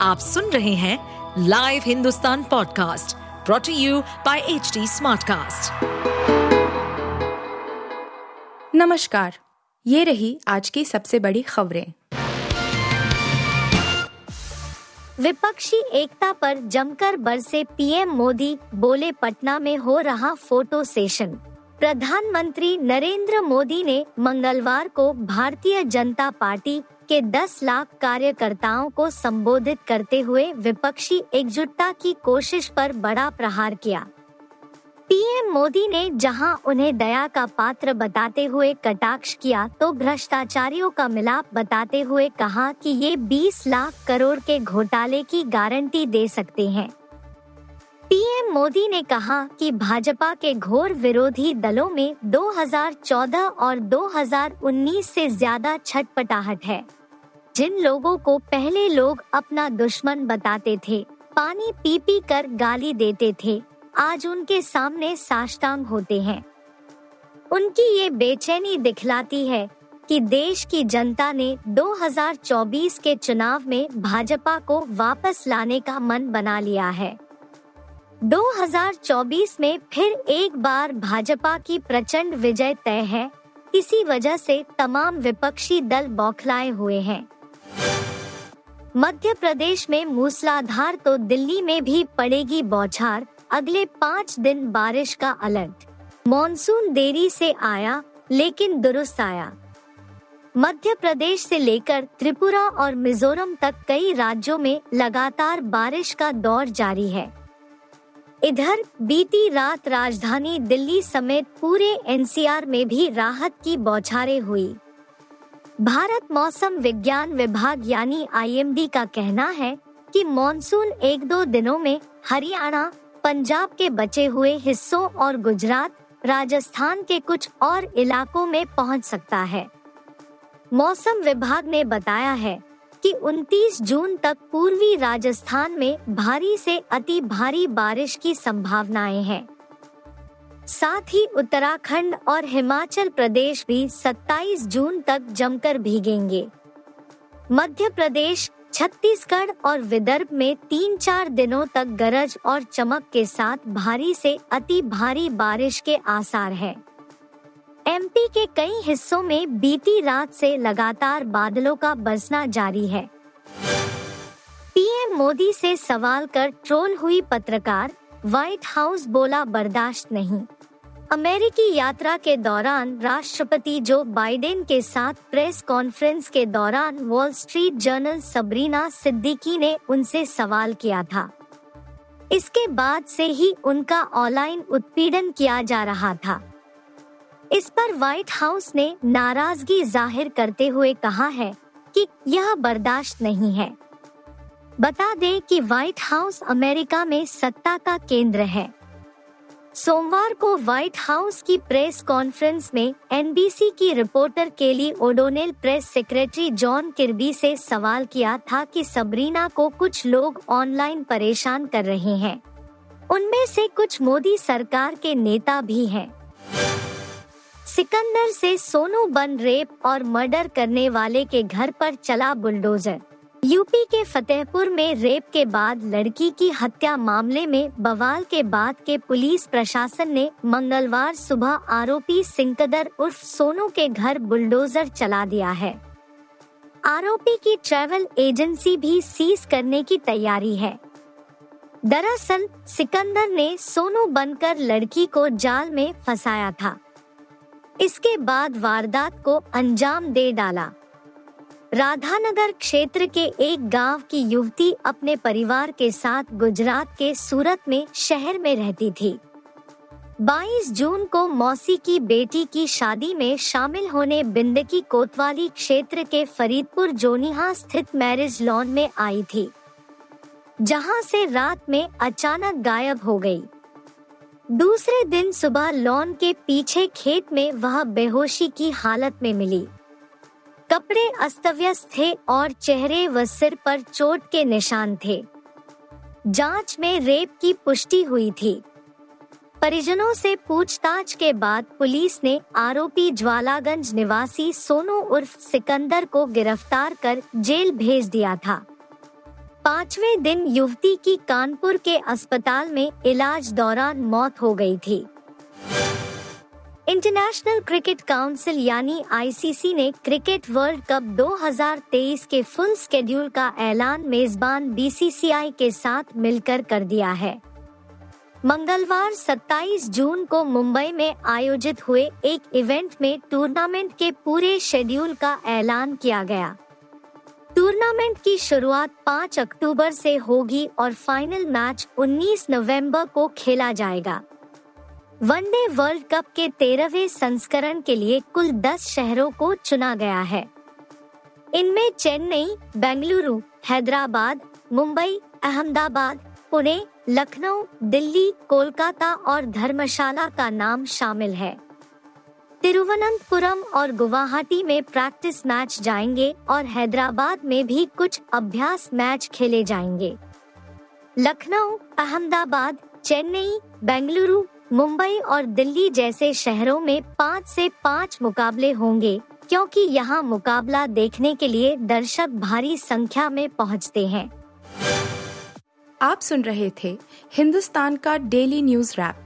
आप सुन रहे हैं live Hindustan podcast brought to you by H Smartcast. नमस्कार ये रही आज की सबसे बड़ी खबरें विपक्षी एकता पर जमकर बरसे पीएम मोदी बोले पटना में हो रहा फ़ोटो सेशन प्रधानमंत्री नरेंद्र मोदी ने मंगलवार को भारतीय जनता पार्टी के 10 लाख कार्यकर्ताओं को संबोधित करते हुए विपक्षी एकजुटता की कोशिश पर बड़ा प्रहार किया। पीएम मोदी ने जहाँ उन्हें दया का पात्र बताते हुए कटाक्ष किया तो भ्रष्टाचारियों का मिलाप बताते हुए कहा कि ये 20 लाख करोड़ के घोटाले की गारंटी दे सकते हैं। पीएम मोदी ने कहा कि भाजपा के घोर विरोधी दलों में 2014 और 2019 से ज़्यादा छटपटाहट है। जिन लोगों को पहले लोग अपना दुश्मन बताते थे, पानी पी पी कर गाली देते थे, आज उनके सामने साष्टांग होते हैं। उनकी ये बेचैनी दिखलाती है कि देश की जनता ने 2024 के चुनाव में भाजपा को वापस लाने का मन बना लिया है। 2024 में फिर एक बार भाजपा की प्रचंड विजय तय है। इसी वजह से तमाम विपक्षी दल बौखलाए हुए हैं। मध्य प्रदेश में मूसलाधार तो दिल्ली में भी पड़ेगी बौछार। अगले पाँच दिन बारिश का अलर्ट। मॉनसून देरी से आया, लेकिन दुरुस्त आया। मध्य प्रदेश से लेकर त्रिपुरा और मिजोरम तक कई राज्यों में लगातार बारिश का दौर जारी है। इधर बीती रात राजधानी दिल्ली समेत पूरे एनसीआर में भी राहत की बौछारें हुई। भारत मौसम विज्ञान विभाग यानी आईएमडी का कहना है कि मॉनसून एक दो दिनों में हरियाणा, पंजाब के बचे हुए हिस्सों और गुजरात, राजस्थान के कुछ और इलाकों में पहुँच सकता है। मौसम विभाग ने बताया है कि 29 जून तक पूर्वी राजस्थान में भारी से अति भारी बारिश की संभावनाएँ हैं। साथ ही उत्तराखंड और हिमाचल प्रदेश भी 27 जून तक जमकर भीगेंगे। मध्य प्रदेश, छत्तीसगढ़ और विदर्भ में तीन चार दिनों तक गरज और चमक के साथ भारी से अति भारी बारिश के आसार है। एमपी के कई हिस्सों में बीती रात से लगातार बादलों का बरसना जारी है। पीएम मोदी से सवाल कर ट्रोल हुई पत्रकार, व्हाइट हाउस बोला बर्दाश्त नहीं। अमेरिकी यात्रा के दौरान राष्ट्रपति जो बाइडेन के साथ प्रेस कॉन्फ्रेंस के दौरान Wall Street Journal Sabrina Siddiqui ने उनसे सवाल किया था। इसके बाद से ही उनका ऑनलाइन उत्पीड़न किया जा रहा था। इस पर व्हाइट हाउस ने नाराज़गी ज़ाहिर करते हुए कहा है कि यह बर्दाश्त नहीं है। बता दें कि व्हाइट हाउस अमेरिका में सत्ता का केंद्र है। सोमवार को व्हाइट हाउस की प्रेस कॉन्फ्रेंस में एनबीसी की reporter Kelly O'Donnell press secretary John Kirby से सवाल किया था कि सबरीना को कुछ लोग ऑनलाइन परेशान कर रहे हैं। उनमें से कुछ मोदी सरकार के नेता भी हैं। सिकंदर से सोनू बन रेप और मर्डर करने वाले के घर पर चला बुलडोजर। यूपी के फतेहपुर में रेप के बाद लड़की की हत्या मामले में बवाल के बाद के पुलिस प्रशासन ने मंगलवार सुबह आरोपी सिंकदर उर्फ़ सोनू के घर बुलडोजर चला दिया है। आरोपी की ट्रैवल एजेंसी भी सीज करने की तैयारी है। दरअसल सिकंदर ने सोनू बनकर लड़की को जाल में फंसाया था। इसके बाद वारदात को अंजाम दे डाला राधानगर क्षेत्र के एक गाँव की युवती अपने परिवार के साथ गुजरात के सूरत में शहर में रहती थी 22 जून को मौसी की बेटी की शादी में शामिल होने बिंदकी कोतवाली क्षेत्र के फरीदपुर जोनिहा स्थित मैरिज लॉन में आई थी, जहाँ से रात में अचानक गायब हो गई। दूसरे दिन सुबह लॉन के पीछे खेत में वह बेहोशी की हालत में मिली। कपड़े अस्तव्यस्त थे और चेहरे व सिर पर चोट के निशान थे। जाँच में रेप की पुष्टि हुई थी। परिजनों से पूछताछ के बाद पुलिस ने आरोपी ज्वालागंज निवासी सोनू उर्फ़ सिकंदर को गिरफ़्तार कर जेल भेज दिया था। पाँचवें दिन युवती की कानपुर के अस्पताल में इलाज दौरान मौत हो गई थी। इंटरनेशनल क्रिकेट काउंसिल यानी आईसीसी ने क्रिकेट वर्ल्ड कप 2023 के फुल स्केड्यूल का ऐलान मेजबान बीसीसीआई के साथ मिलकर कर दिया है। मंगलवार 27 जून को मुंबई में आयोजित हुए एक इवेंट में टूर्नामेंट के पूरे शेड्यूल का ऐलान किया गया। टूर्नामेंट की शुरुआत 5 अक्टूबर से होगी और फाइनल मैच 19 नवंबर को खेला जाएगा। वनडे वर्ल्ड कप के तेरहवें संस्करण के लिए कुल 10 शहरों को चुना गया है। इनमें चेन्नई, बेंगलुरु, हैदराबाद, मुंबई, अहमदाबाद, पुणे, लखनऊ, दिल्ली, कोलकाता और धर्मशाला का नाम शामिल है। तिरुवनंतपुरम और गुवाहाटी में प्रैक्टिस मैच जाएँगे और हैदराबाद में भी कुछ अभ्यास मैच खेले जाएँगे। लखनऊ, अहमदाबाद, चेन्नई, बेंगलुरु, मुंबई और दिल्ली जैसे शहरों में पाँच से पाँच मुकाबले होंगे, क्योंकि यहाँ मुकाबला देखने के लिए दर्शक भारी संख्या में पहुँचते हैं। आप सुन रहे थे हिंदुस्तान का डेली न्यूज़ रैप